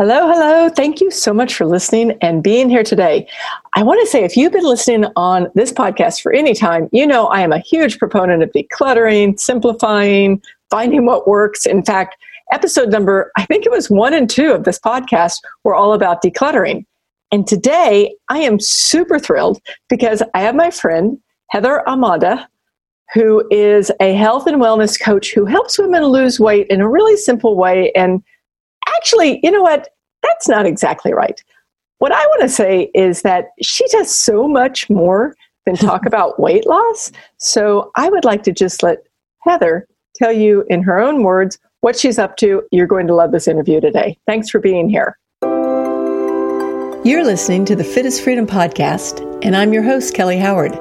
Hello, hello. Thank you so much for listening and being here today. I want to say if you've been listening on this podcast for any time, you know I am a huge proponent of decluttering, simplifying, finding what works. In fact, episode number, I think it was one and two of this podcast, were all about decluttering. And today I am super thrilled because I have my friend, Heather Amada, who is a health and wellness coach who helps women lose weight in a really simple way and actually, you know what? That's not exactly right. What I want to say is that she does so much more than talk about weight loss. So I would like to just let Heather tell you in her own words what she's up to. You're going to love this interview today. Thanks for being here. You're listening to the Fit is Freedom podcast, and I'm your host, Kelly Howard.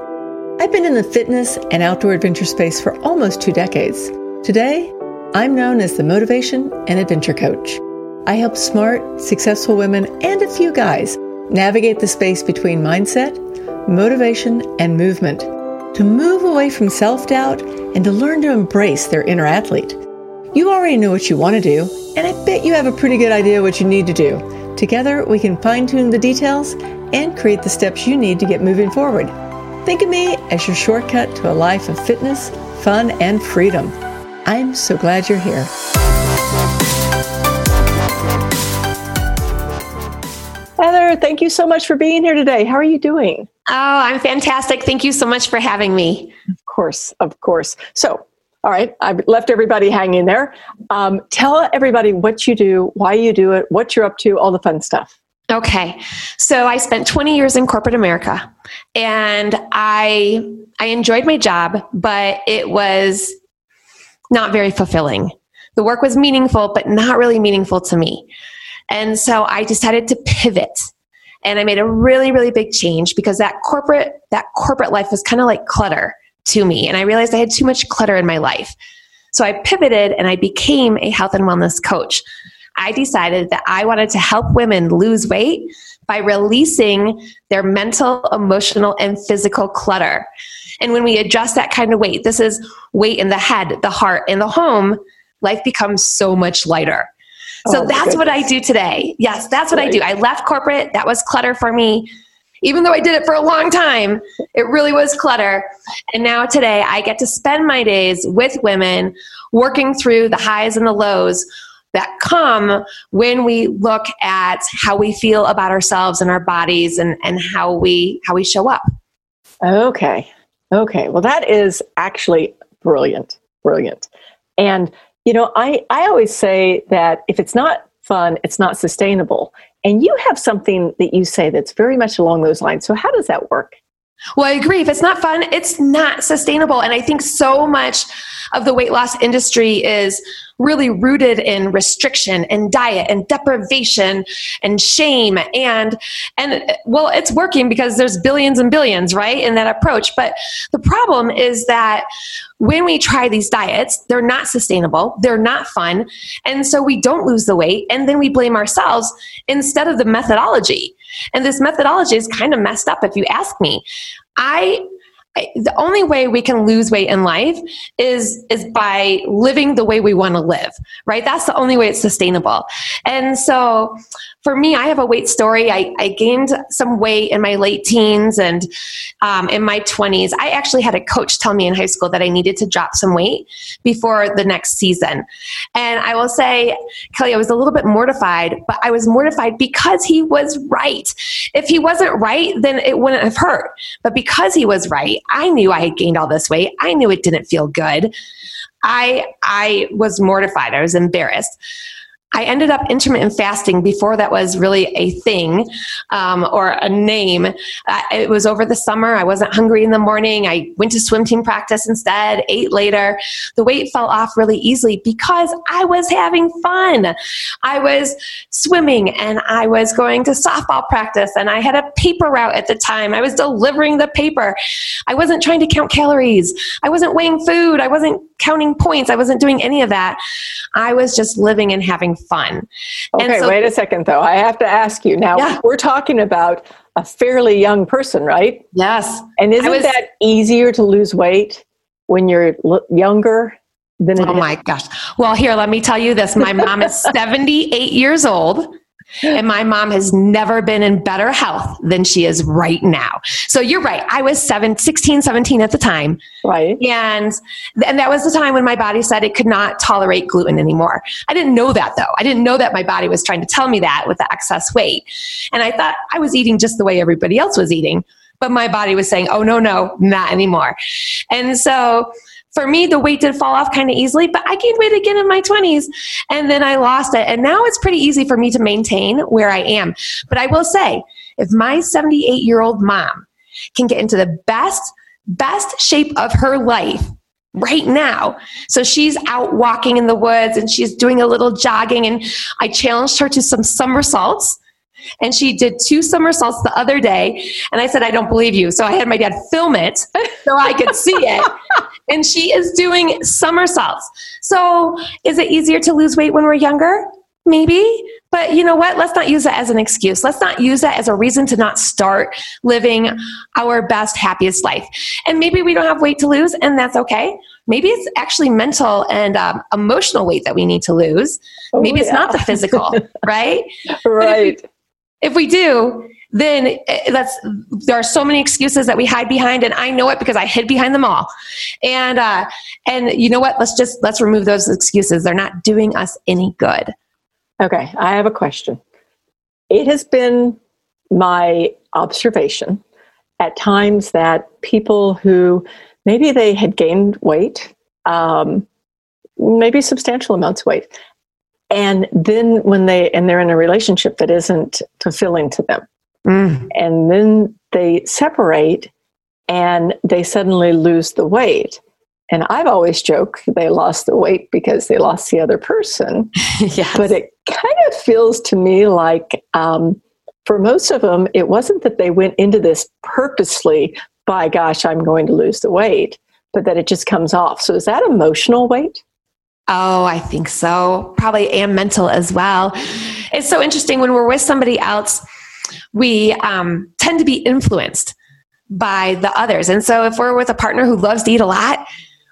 I've been in the fitness and outdoor adventure space for almost two decades. Today, I'm known as the Motivation and Adventure Coach. I help smart, successful women and a few guys navigate the space between mindset, motivation, and movement to move away from self doubt and to learn to embrace their inner athlete. You already know what you want to do, and I bet you have a pretty good idea what you need to do. Together, we can fine tune the details and create the steps you need to get moving forward. Think of me as your shortcut to a life of fitness, fun, and freedom. I'm so glad you're here. Heather, thank you so much for being here today. How are you doing? Oh, I'm fantastic. Thank you so much for having me. Of course, of course. So, all right, I've left everybody hanging there. Um, tell everybody what you do, why you do it, what you're up to, all the fun stuff. Okay. So I spent 20 years in corporate America and I I enjoyed my job, but it was not very fulfilling. The work was meaningful, but not really meaningful to me. And so I decided to pivot and I made a really, really big change because that corporate, that corporate life was kind of like clutter to me. And I realized I had too much clutter in my life. So I pivoted and I became a health and wellness coach. I decided that I wanted to help women lose weight by releasing their mental, emotional, and physical clutter. And when we adjust that kind of weight, this is weight in the head, the heart, and the home, life becomes so much lighter. So oh, that's what I do today. Yes, that's what right. I do. I left corporate. That was clutter for me. Even though I did it for a long time, it really was clutter. And now today I get to spend my days with women working through the highs and the lows that come when we look at how we feel about ourselves and our bodies and, and how we how we show up. Okay. Okay. Well that is actually brilliant. Brilliant. And you know, I, I always say that if it's not fun, it's not sustainable. And you have something that you say that's very much along those lines. So, how does that work? Well, I agree. If it's not fun, it's not sustainable. And I think so much of the weight loss industry is really rooted in restriction and diet and deprivation and shame. And and well it's working because there's billions and billions right in that approach. But the problem is that when we try these diets they're not sustainable. They're not fun. And so we don't lose the weight. And then we blame ourselves instead of the methodology and this methodology is kind of messed up if you ask me. I the only way we can lose weight in life is is by living the way we want to live right? That's the only way it's sustainable. And so for me i have a weight story. I, I gained some weight in my late teens and um, in my 20s i actually had a coach tell me in high school that i needed to drop some weight before the next season. And i will say kelly i was a little bit mortified but i was mortified because he was right. If he wasn't right then it wouldn't have hurt. But because he was right I knew I had gained all this weight. I knew it didn't feel good. I I was mortified. I was embarrassed. I ended up intermittent fasting before that was really a thing um, or a name. Uh, it was over the summer. I wasn't hungry in the morning. I went to swim team practice instead, ate later. The weight fell off really easily because I was having fun. I was swimming and I was going to softball practice and I had a paper route at the time. I was delivering the paper. I wasn't trying to count calories. I wasn't weighing food. I wasn't counting points. I wasn't doing any of that. I was just living and having fun. Okay, so, wait a second though. I have to ask you now. Yeah. We're talking about a fairly young person, right? Yes. And isn't was, that easier to lose weight when you're l- younger? Than oh my gosh. Well, here, let me tell you this. My mom is 78 years old And my mom has never been in better health than she is right now. So you're right. I was seven, 16, 17 at the time. Right. And, and that was the time when my body said it could not tolerate gluten anymore. I didn't know that though. I didn't know that my body was trying to tell me that with the excess weight. And I thought I was eating just the way everybody else was eating. But my body was saying, oh, no, no, not anymore. And so for me, the weight did fall off kind of easily, but I gained weight again in my 20s and then I lost it. And now it's pretty easy for me to maintain where I am. But I will say, if my 78 year old mom can get into the best, best shape of her life right now. So she's out walking in the woods and she's doing a little jogging. And I challenged her to some somersaults and she did two somersaults the other day. And I said, I don't believe you. So I had my dad film it so I could see it. and she is doing somersaults. So is it easier to lose weight when we're younger? Maybe. But you know what? Let's not use that as an excuse. Let's not use that as a reason to not start living our best, happiest life. And maybe we don't have weight to lose, and that's okay. Maybe it's actually mental and um, emotional weight that we need to lose. Oh, maybe it's not the physical, right? Right if we do, then eh, that's there are so many excuses that we hide behind, and I know it because I hid behind them all. And uh, and you know what? Let's just let's remove those excuses. They're not doing us any good. Okay, I have a question. It has been my observation at times that people who maybe they had gained weight, um, maybe substantial amounts of weight, and then when they and they're in a relationship that isn't fulfilling to them mm. and then they separate and they suddenly lose the weight and i've always joked they lost the weight because they lost the other person yes. but it kind of feels to me like um, for most of them it wasn't that they went into this purposely by gosh i'm going to lose the weight but that it just comes off so is that emotional weight Oh, I think so. Probably and mental as well. It's so interesting when we're with somebody else, we um, tend to be influenced by the others. And so if we're with a partner who loves to eat a lot,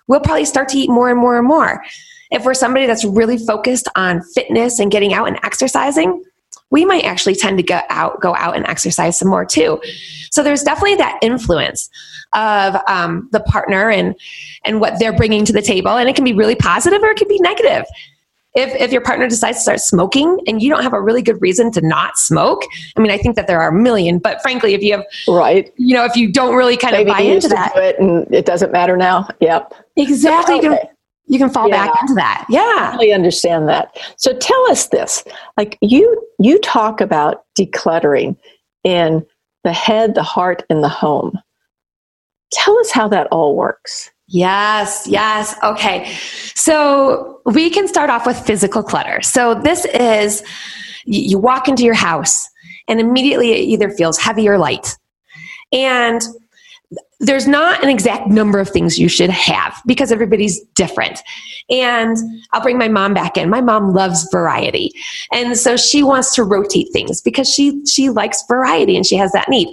we'll probably start to eat more and more and more. If we're somebody that's really focused on fitness and getting out and exercising, we might actually tend to go out, go out and exercise some more too. So there's definitely that influence of um, the partner and and what they're bringing to the table, and it can be really positive or it can be negative. If, if your partner decides to start smoking and you don't have a really good reason to not smoke, I mean, I think that there are a million, but frankly, if you have, right, you know, if you don't really kind Maybe of buy into that, it and it doesn't matter now. Yep, exactly. Okay you can fall yeah. back into that. Yeah. I really understand that. So tell us this like you you talk about decluttering in the head the heart and the home. Tell us how that all works Yes, yes. Okay. So we can start off with physical clutter. So this is you walk into your house and immediately it either feels heavy or light. And there's not an exact number of things you should have because everybody's different. And I'll bring my mom back in. My mom loves variety. And so she wants to rotate things because she she likes variety and she has that need.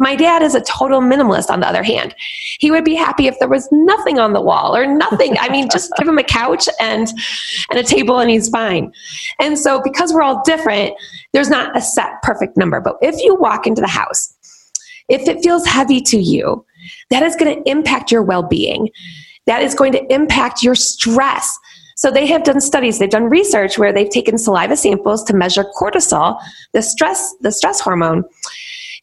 My dad is a total minimalist on the other hand. He would be happy if there was nothing on the wall or nothing. I mean, just give him a couch and and a table and he's fine. And so because we're all different, there's not a set perfect number. But if you walk into the house if it feels heavy to you, that is going to impact your well being. That is going to impact your stress. So they have done studies, they've done research where they've taken saliva samples to measure cortisol, the stress, the stress hormone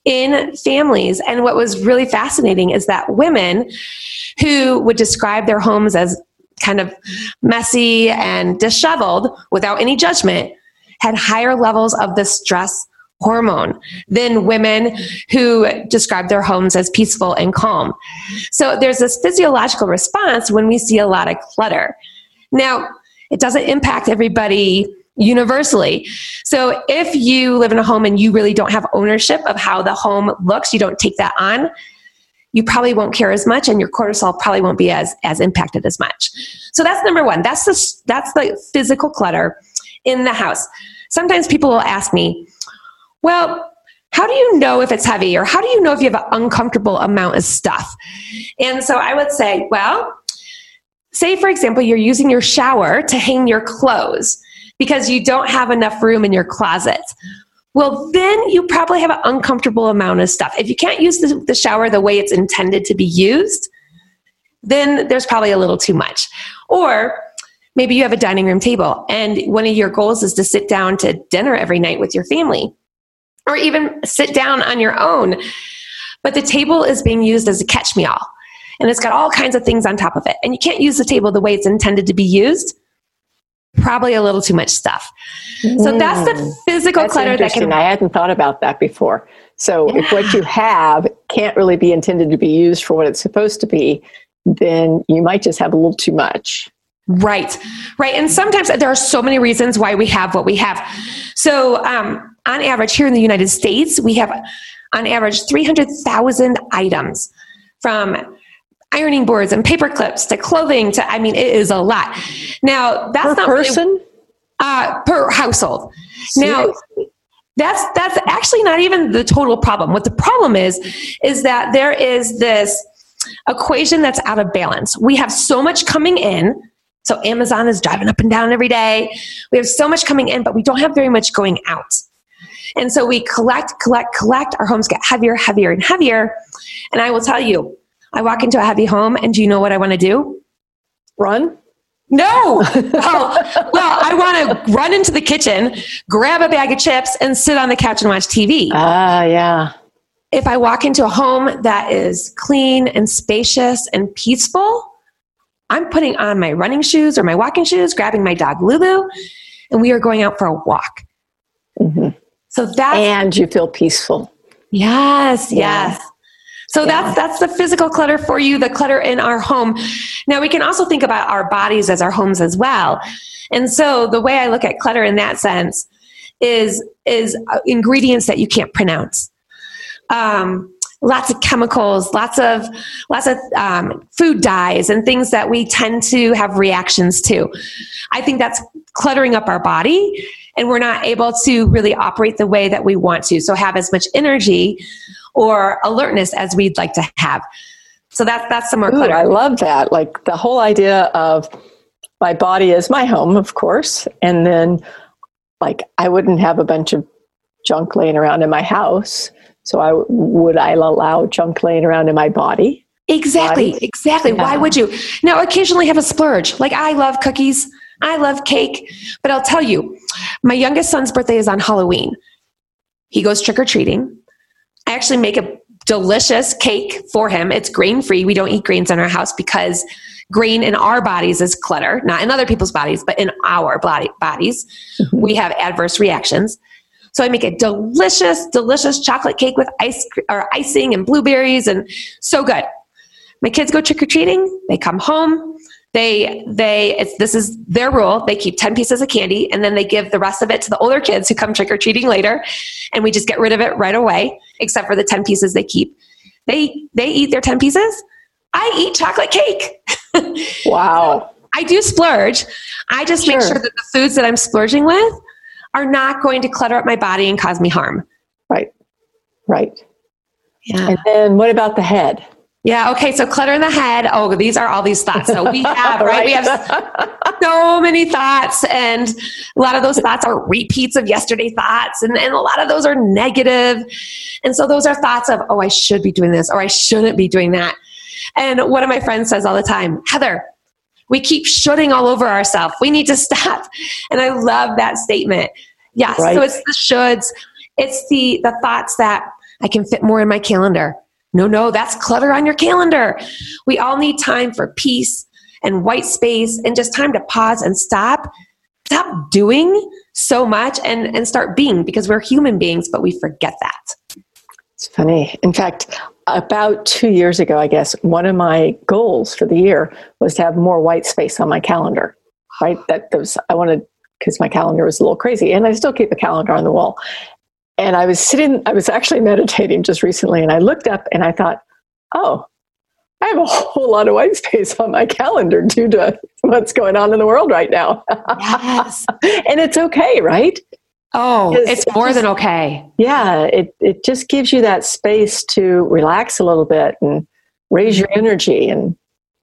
in families. And what was really fascinating is that women who would describe their homes as kind of messy and disheveled without any judgment had higher levels of the stress hormone than women who describe their homes as peaceful and calm. So there's this physiological response when we see a lot of clutter. Now, it doesn't impact everybody universally. So if you live in a home and you really don't have ownership of how the home looks, you don't take that on, you probably won't care as much and your cortisol probably won't be as as impacted as much. So that's number 1. That's the that's the physical clutter in the house. Sometimes people will ask me, well, how do you know if it's heavy or how do you know if you have an uncomfortable amount of stuff? And so I would say, well, say for example, you're using your shower to hang your clothes. Because you don't have enough room in your closet. Well, then you probably have an uncomfortable amount of stuff. If you can't use the, the shower the way it's intended to be used, then there's probably a little too much. Or maybe you have a dining room table and one of your goals is to sit down to dinner every night with your family or even sit down on your own. But the table is being used as a catch me all and it's got all kinds of things on top of it. And you can't use the table the way it's intended to be used. Probably a little too much stuff. Mm. So that's the mm. physical that's clutter that can. I hadn't thought about that before. So yeah. if what you have can't really be intended to be used for what it's supposed to be, then you might just have a little too much. Right, right. And sometimes there are so many reasons why we have what we have. So, um, on average, here in the United States, we have on average 300,000 items from ironing boards and paper clips to clothing to, I mean, it is a lot. Now, that's per not person? Really, uh, per household. Seriously? Now, that's that's actually not even the total problem. What the problem is is that there is this equation that's out of balance. We have so much coming in. So Amazon is driving up and down every day. We have so much coming in, but we don't have very much going out. And so we collect, collect, collect. Our homes get heavier, heavier, and heavier. And I will tell you, I walk into a heavy home, and do you know what I want to do? Run? No. well, well, I want to run into the kitchen, grab a bag of chips, and sit on the couch and watch TV. Ah, uh, yeah if I walk into a home that is clean and spacious and peaceful, I'm putting on my running shoes or my walking shoes, grabbing my dog Lulu, and we are going out for a walk. Mm-hmm. So that and you feel peaceful. Yes, yeah. yes. So yeah. that's that's the physical clutter for you, the clutter in our home. Now we can also think about our bodies as our homes as well. And so the way I look at clutter in that sense is is uh, ingredients that you can't pronounce um, lots of chemicals, lots of lots of um, food dyes, and things that we tend to have reactions to. I think that's cluttering up our body, and we're not able to really operate the way that we want to. So have as much energy or alertness as we'd like to have. So that's that's some more clutter. Ooh, I love that. Like the whole idea of my body is my home, of course, and then like I wouldn't have a bunch of junk laying around in my house so I would I allow junk laying around in my body? Exactly, body? exactly. Yeah. Why would you? Now, occasionally have a splurge. Like I love cookies, I love cake, but I'll tell you, my youngest son's birthday is on Halloween. He goes trick or treating. I actually make a delicious cake for him. It's grain free. We don't eat grains in our house because grain in our bodies is clutter, not in other people's bodies, but in our body, bodies, mm-hmm. we have adverse reactions. So I make a delicious, delicious chocolate cake with ice or icing and blueberries and so good. My kids go trick or treating. They come home. They they it's this is their rule. They keep 10 pieces of candy and then they give the rest of it to the older kids who come trick or treating later and we just get rid of it right away except for the 10 pieces they keep. They they eat their 10 pieces. I eat chocolate cake. wow. I do splurge. I just sure. make sure that the foods that I'm splurging with are not going to clutter up my body and cause me harm. Right. Right. Yeah. And then what about the head? Yeah. Okay. So clutter in the head. Oh, these are all these thoughts. So we have, right? right? We have so many thoughts and a lot of those thoughts are repeats of yesterday thoughts and, and a lot of those are negative. And so those are thoughts of, oh, I should be doing this or I shouldn't be doing that. And one of my friends says all the time, Heather, we keep shooting all over ourselves. We need to stop. And I love that statement. Yes. Right. So it's the shoulds. It's the the thoughts that I can fit more in my calendar. No, no, that's clutter on your calendar. We all need time for peace and white space and just time to pause and stop. Stop doing so much and, and start being because we're human beings, but we forget that. It's funny. In fact, about two years ago, I guess, one of my goals for the year was to have more white space on my calendar. Right? That was I wanted because my calendar was a little crazy, and I still keep a calendar on the wall. And I was sitting, I was actually meditating just recently, and I looked up and I thought, oh, I have a whole lot of white space on my calendar due to what's going on in the world right now. Yes. and it's okay, right? Oh, it's more than okay. Yeah, it, it just gives you that space to relax a little bit and raise your mm-hmm. energy. And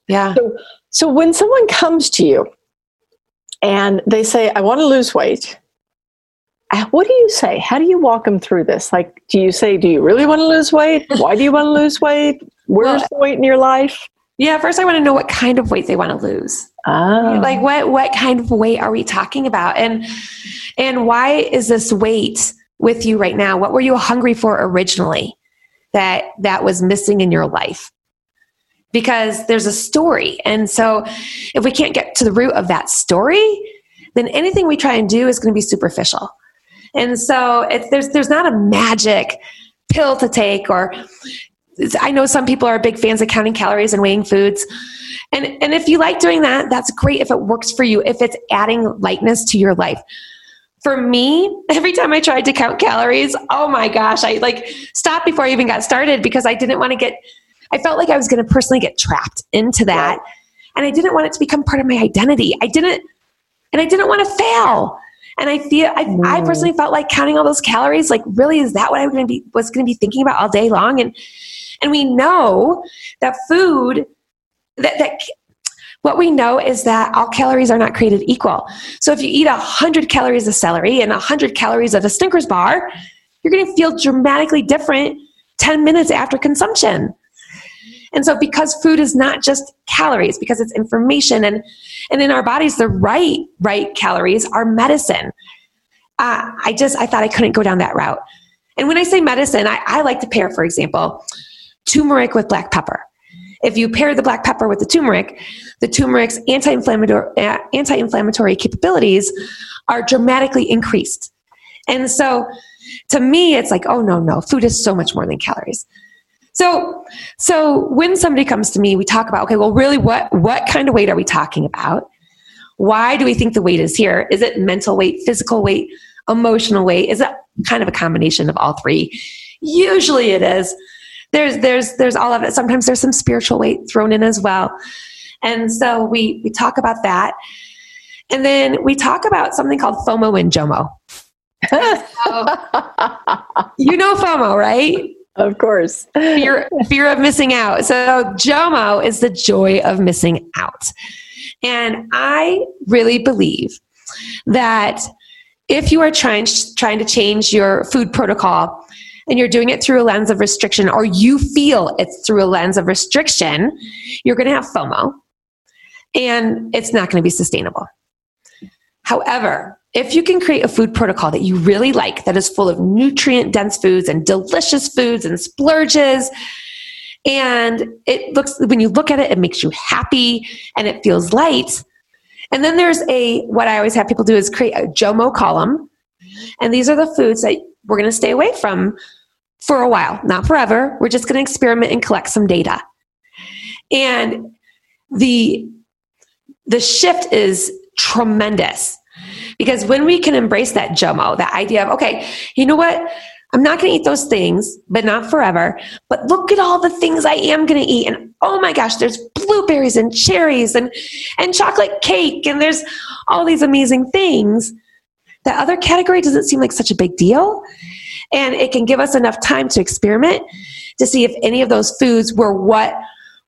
yeah. So, so when someone comes to you and they say, I want to lose weight. What do you say? How do you walk them through this? Like, do you say, Do you really want to lose weight? Why do you want to lose weight? Where's Well- the weight in your life? Yeah, first I want to know what kind of weight they want to lose. Ah, Like what what kind of weight are we talking about? And and why is this weight with you right now? What were you hungry for originally that that was missing in your life? Because there's a story. And so if we can't get to the root of that story, then anything we try and do is going to be superficial. And so it's, there's there's not a magic pill to take or I know some people are big fans of counting calories and weighing foods. And and if you like doing that, that's great if it works for you, if it's adding lightness to your life. For me, every time I tried to count calories, oh my gosh, I like stopped before I even got started because I didn't want to get I felt like I was going to personally get trapped into that. And I didn't want it to become part of my identity. I didn't and I didn't want to fail. And I feel I, I Mm. personally felt like counting all those calories, like really is that what I'm going to be was going to be thinking about all day long? And and we know that food that, that what we know is that all calories are not created equal. So if you eat 100 calories of celery and 100 calories of a Snickers bar, you're going to feel dramatically different 10 minutes after consumption. And so because food is not just calories, because it's information and and in our bodies the right right calories are medicine. Uh, I just I thought I couldn't go down that route. And when I say medicine, I, I like to pair, for example, turmeric with black pepper. If you pair the black pepper with the turmeric, the turmeric's anti-inflammatory, uh, anti-inflammatory capabilities are dramatically increased. And so to me, it's like, oh no, no, food is so much more than calories. So, so when somebody comes to me, we talk about, okay, well, really, what, what kind of weight are we talking about? Why do we think the weight is here? Is it mental weight, physical weight, emotional weight? Is it kind of a combination of all three? Usually it is. There's, there's, there's all of it. Sometimes there's some spiritual weight thrown in as well. And so we, we talk about that. And then we talk about something called FOMO and JOMO. You know FOMO, right? Of course. fear fear of missing out. So JOMO is the joy of missing out. And I really believe that if you are trying trying to change your food protocol and you're doing it through a lens of restriction or you feel it's through a lens of restriction, you're going to have FOMO and it's not going to be sustainable. However, if you can create a food protocol that you really like, that is full of nutrient dense foods and delicious foods and splurges, and it looks, when you look at it, it makes you happy and it feels light. And then there's a, what I always have people do is create a JOMO column. And these are the foods that we're going to stay away from for a while, not forever. We're just going to experiment and collect some data. And the, the shift is tremendous because when we can embrace that JOMO, that idea of, okay, you know what? I'm not going to eat those things, but not forever. But look at all the things I am going to eat. And oh my gosh, there's blueberries and cherries and, and chocolate cake. And there's all these amazing things. That other category doesn't seem like such a big deal. And it can give us enough time to experiment to see if any of those foods were what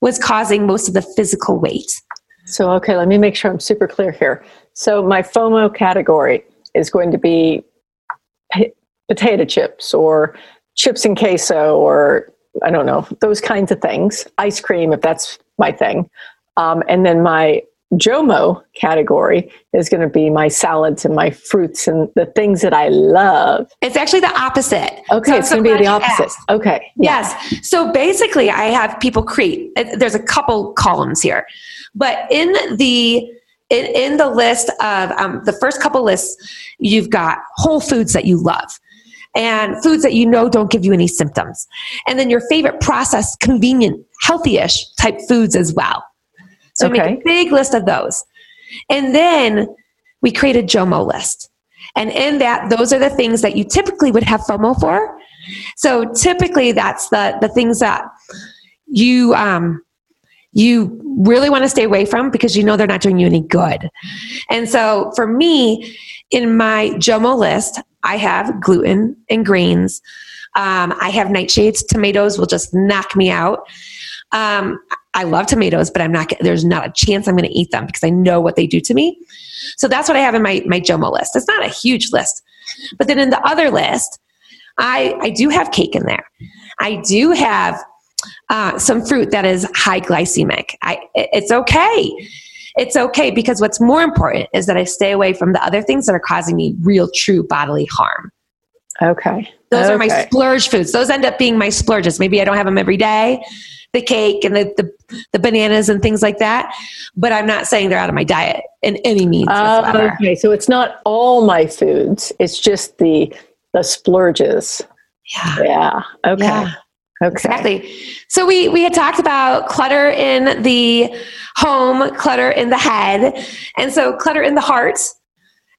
was causing most of the physical weight. So, okay, let me make sure I'm super clear here. So, my FOMO category is going to be p- potato chips or chips and queso or I don't know, those kinds of things, ice cream, if that's my thing. Um, and then my JOMO category is going to be my salads and my fruits and the things that I love. It's actually the opposite. Okay, So- it's so going to be the opposite. asked. Okay. yeah. Yes. So basically, I have people create. There's a couple columns here, but in the in, in the list of um, the first couple lists, you've got whole foods that you love. And foods that you know don't give you any symptoms. And then your favorite processed, convenient, healthy-ish type foods as well. So Okay. make a big list of those. And then we create a JOMO list. And in that, those are the things that you typically would have FOMO for. So typically that's the, the things that you, um, you really want to stay away from because you know they're not doing you any good. And so for me, in my JOMO list, I have gluten and grains. Um, I have nightshades. Tomatoes will just knock me out. Um, I love tomatoes, but I'm not, there's not a chance I'm going to eat them because I know what they do to me. So that's what I have in my, my JOMO list. It's not a huge list. But then in the other list, I, I do have cake in there. I do have uh, some fruit that is high glycemic. I, it's okay. It's okay because what's more important is that I stay away from the other things that are causing me real, true bodily harm. Okay. Those okay. are my splurge foods. Those end up being my splurges. Maybe I don't have them every day, the cake and the, the, the bananas and things like that. But I'm not saying they're out of my diet in any means. Uh, okay. So it's not all my foods. It's just the, the splurges. Yeah. Yeah. Okay. Yeah. Okay. Exactly. So we we had talked about clutter in the home, clutter in the head, and so clutter in the heart.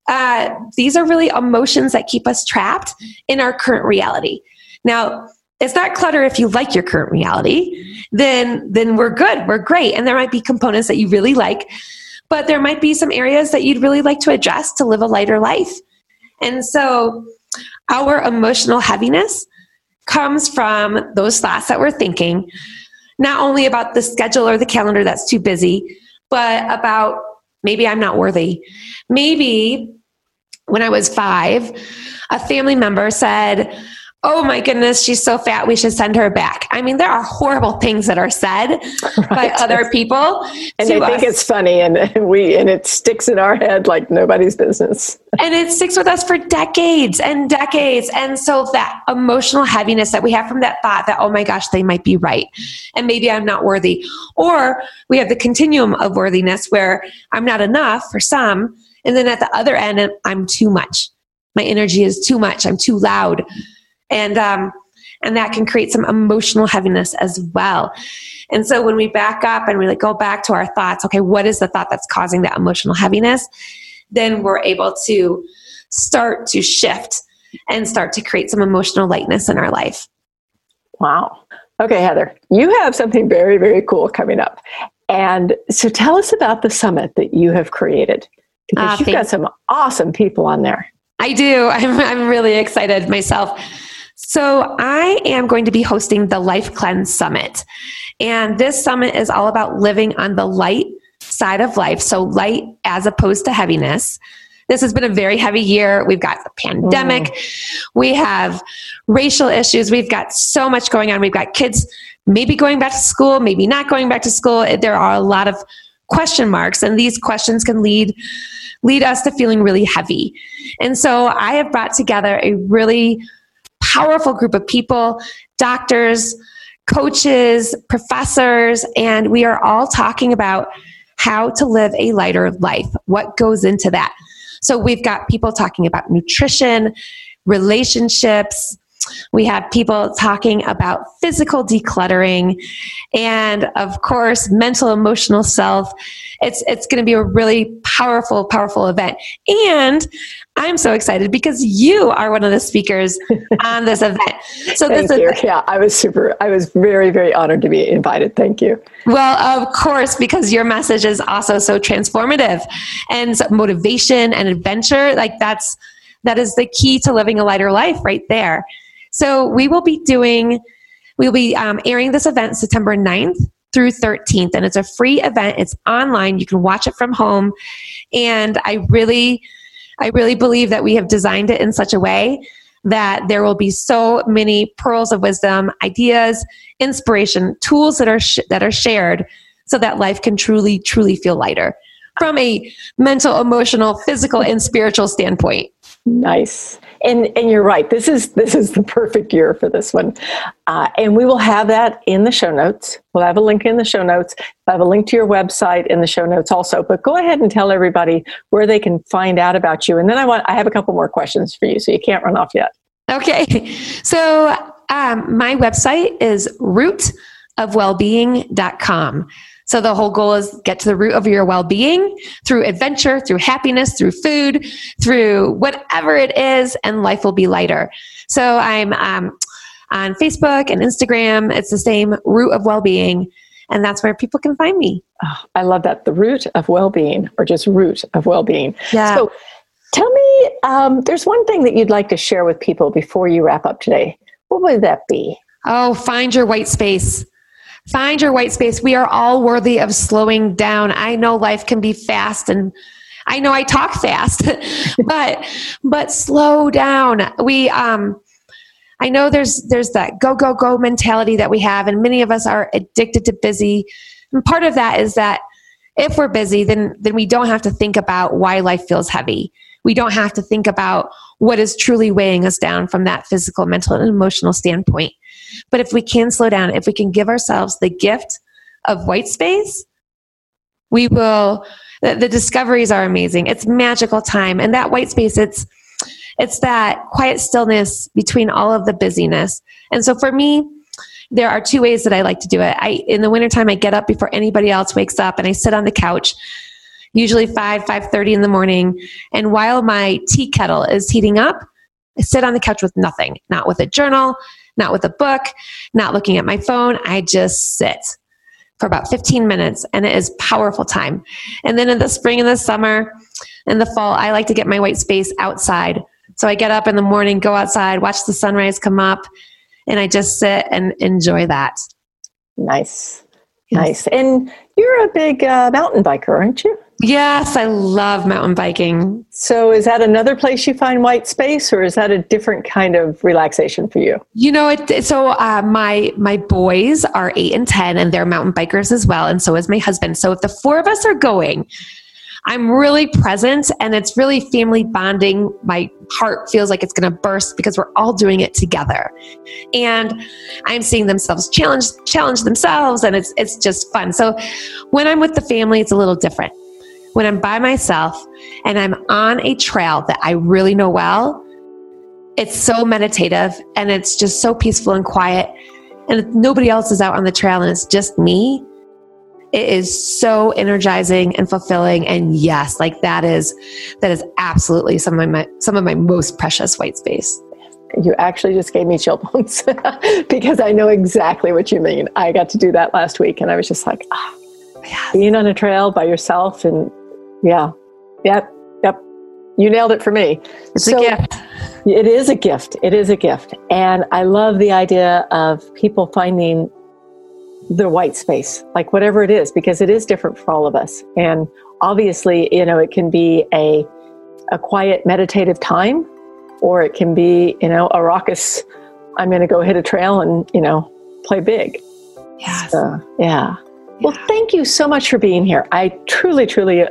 Uh, these are really emotions that keep us trapped in our current reality. Now, it's not clutter if you like your current reality, then then we're good, we're great, and there might be components that you really like, but there might be some areas that you'd really like to address to live a lighter life. And so, our emotional heaviness comes from those thoughts that we're thinking, not only about the schedule or the calendar that's too busy, but about maybe I'm not worthy. Maybe when I was five, a family member said, oh my goodness, she's so fat, we should send her back. I mean, there are horrible things that are said right. by other people. And they think it's funny and we and it sticks in our head like nobody's business. and it sticks with us for decades and decades. And so that emotional heaviness that we have from that thought that, oh my gosh, they might be right. And maybe I'm not worthy. Or we have the continuum of worthiness where I'm not enough for some. And then at the other end, I'm too much. My energy is too much. I'm too loud and um, and that can create some emotional heaviness as well. And so when we back up and we like go back to our thoughts, okay, what is the thought that's causing that emotional heaviness? Then we're able to start to shift and start to create some emotional lightness in our life. Wow. Okay, Heather, you have something very, very cool coming up. And so tell us about the summit that you have created because uh, you've got some awesome people on there. I do. I'm, I'm really excited myself. So, I am going to be hosting the Life Cleanse Summit. And this summit is all about living on the light side of life. So, light as opposed to heaviness. This has been a very heavy year. We've got the pandemic, mm. we have racial issues, we've got so much going on. We've got kids maybe going back to school, maybe not going back to school. There are a lot of question marks, and these questions can lead lead us to feeling really heavy. And so I have brought together a really powerful group of people, doctors, coaches, professors, and we are all talking about how to live a lighter life. What goes into that? So we've got people talking about nutrition, relationships, we have people talking about physical decluttering and of course mental emotional self. It's it's going to be a really powerful powerful event. And I'm so excited because you are one of the speakers on this event. So Thank this you. is yeah, I was super I was very very honored to be invited. Thank you. Well, of course because your message is also so transformative and motivation and adventure like that's that is the key to living a lighter life right there. So we will be doing, we'll be um, airing this event September 9th through 13th, and it's a free event. It's online. You can watch it from home. And I really, I really believe that we have designed it in such a way that there will be so many pearls of wisdom, ideas, inspiration, tools that are sh- that are shared so that life can truly truly feel lighter from a mental, emotional, physical and spiritual standpoint. Nice and and you're right. This is this is the perfect year for this one, uh, and we will have that in the show notes. We'll have a link in the show notes. I have a link to your website in the show notes also. But go ahead and tell everybody where they can find out about you. And then I want I have a couple more questions for you, so you can't run off yet. Okay, so um, my website is rootofwellbeing.com. So the whole goal is get to the root of your well-being through adventure, through happiness, through food, through whatever it is, and life will be lighter. So I'm um, on Facebook and Instagram. It's the same root of well-being, and that's where people can find me. Oh, I love that. The root of well-being, or just root of well-being. Yeah. So tell me, um, there's one thing that you'd like to share with people before you wrap up today. What would that be? Oh, find your white space Find your white space. We are all worthy of slowing down. I know life can be fast and I know I talk fast, but but slow down. We um I know there's there's that go go go mentality that we have and many of us are addicted to busy. And part of that is that if we're busy then then we don't have to think about why life feels heavy. We don't have to think about what is truly weighing us down from that physical, mental and emotional standpoint. But if we can slow down, if we can give ourselves the gift of white space, we will the, the discoveries are amazing. It's magical time. And that white space, it's it's that quiet stillness between all of the busyness. And so for me, there are two ways that I like to do it. I in the wintertime I get up before anybody else wakes up and I sit on the couch usually 5 5:30 in the morning and while my tea kettle is heating up I sit on the couch with nothing, not with a journal, not with a book, not looking at my phone. I just sit for about 15 minutes and it is powerful time. And then in the spring and the summer and the fall, I like to get my white space outside. So I get up in the morning, go outside, watch the sunrise come up, and I just sit and enjoy that. Nice. Yes. Nice. And you're a big uh, mountain biker, aren't you? Yes, I love mountain biking. So, is that another place you find white space, or is that a different kind of relaxation for you? You know, it, so uh, my my boys are eight and ten, and they're mountain bikers as well, and so is my husband. So, if the four of us are going, I'm really present and it's really family bonding. My heart feels like it's going to burst because we're all doing it together. And I'm seeing themselves challenge challenge themselves and it's it's just fun. So when I'm with the family it's a little different. When I'm by myself and I'm on a trail that I really know well, it's so meditative and it's just so peaceful and quiet. And nobody else is out on the trail and it's just me. It is so energizing and fulfilling. And yes like that is that is absolutely some of my some of my most precious white space. You actually just gave me chill bumps because I know exactly what you mean. I got to do that last week and I was just like, ah, yes. being on a trail by yourself and yeah, yep, yep. You nailed it for me. It's so, a gift. It is a gift. It is a gift. And I love the idea of people finding the white space, like whatever it is, because it is different for all of us. And obviously, you know, it can be a a quiet meditative time, or it can be, you know, a raucous. I'm going to go hit a trail and you know play big. Yes. So, yeah. Well, thank you so much for being here. I truly, truly,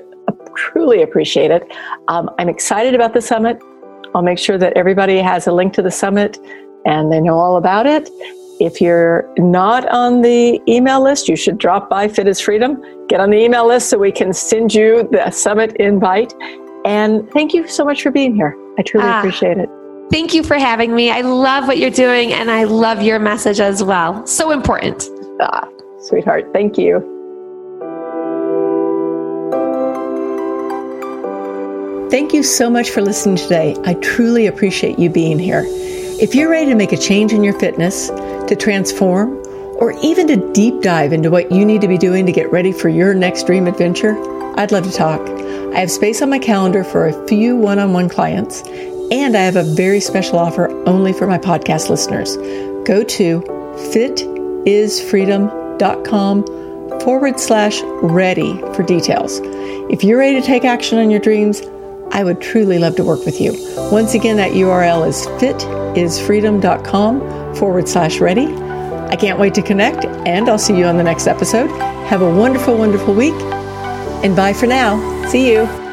truly appreciate it. Um, I'm excited about the summit. I'll make sure that everybody has a link to the summit and they know all about it. If you're not on the email list, you should drop by Fit is Freedom. Get on the email list so we can send you the summit invite. And thank you so much for being here. I truly ah, appreciate it. Thank you for having me. I love what you're doing and I love your message as well. So important. Ah, sweetheart. Thank you. Thank you so much for listening today. I truly appreciate you being here. If you're ready to make a change in your fitness, to transform, or even to deep dive into what you need to be doing to get ready for your next dream adventure, I'd love to talk. I have space on my calendar for a few one on one clients, and I have a very special offer only for my podcast listeners. Go to fitisfreedom.com forward slash ready for details. If you're ready to take action on your dreams, I would truly love to work with you. Once again, that URL is fitisfreedom.com forward slash ready. I can't wait to connect, and I'll see you on the next episode. Have a wonderful, wonderful week, and bye for now. See you.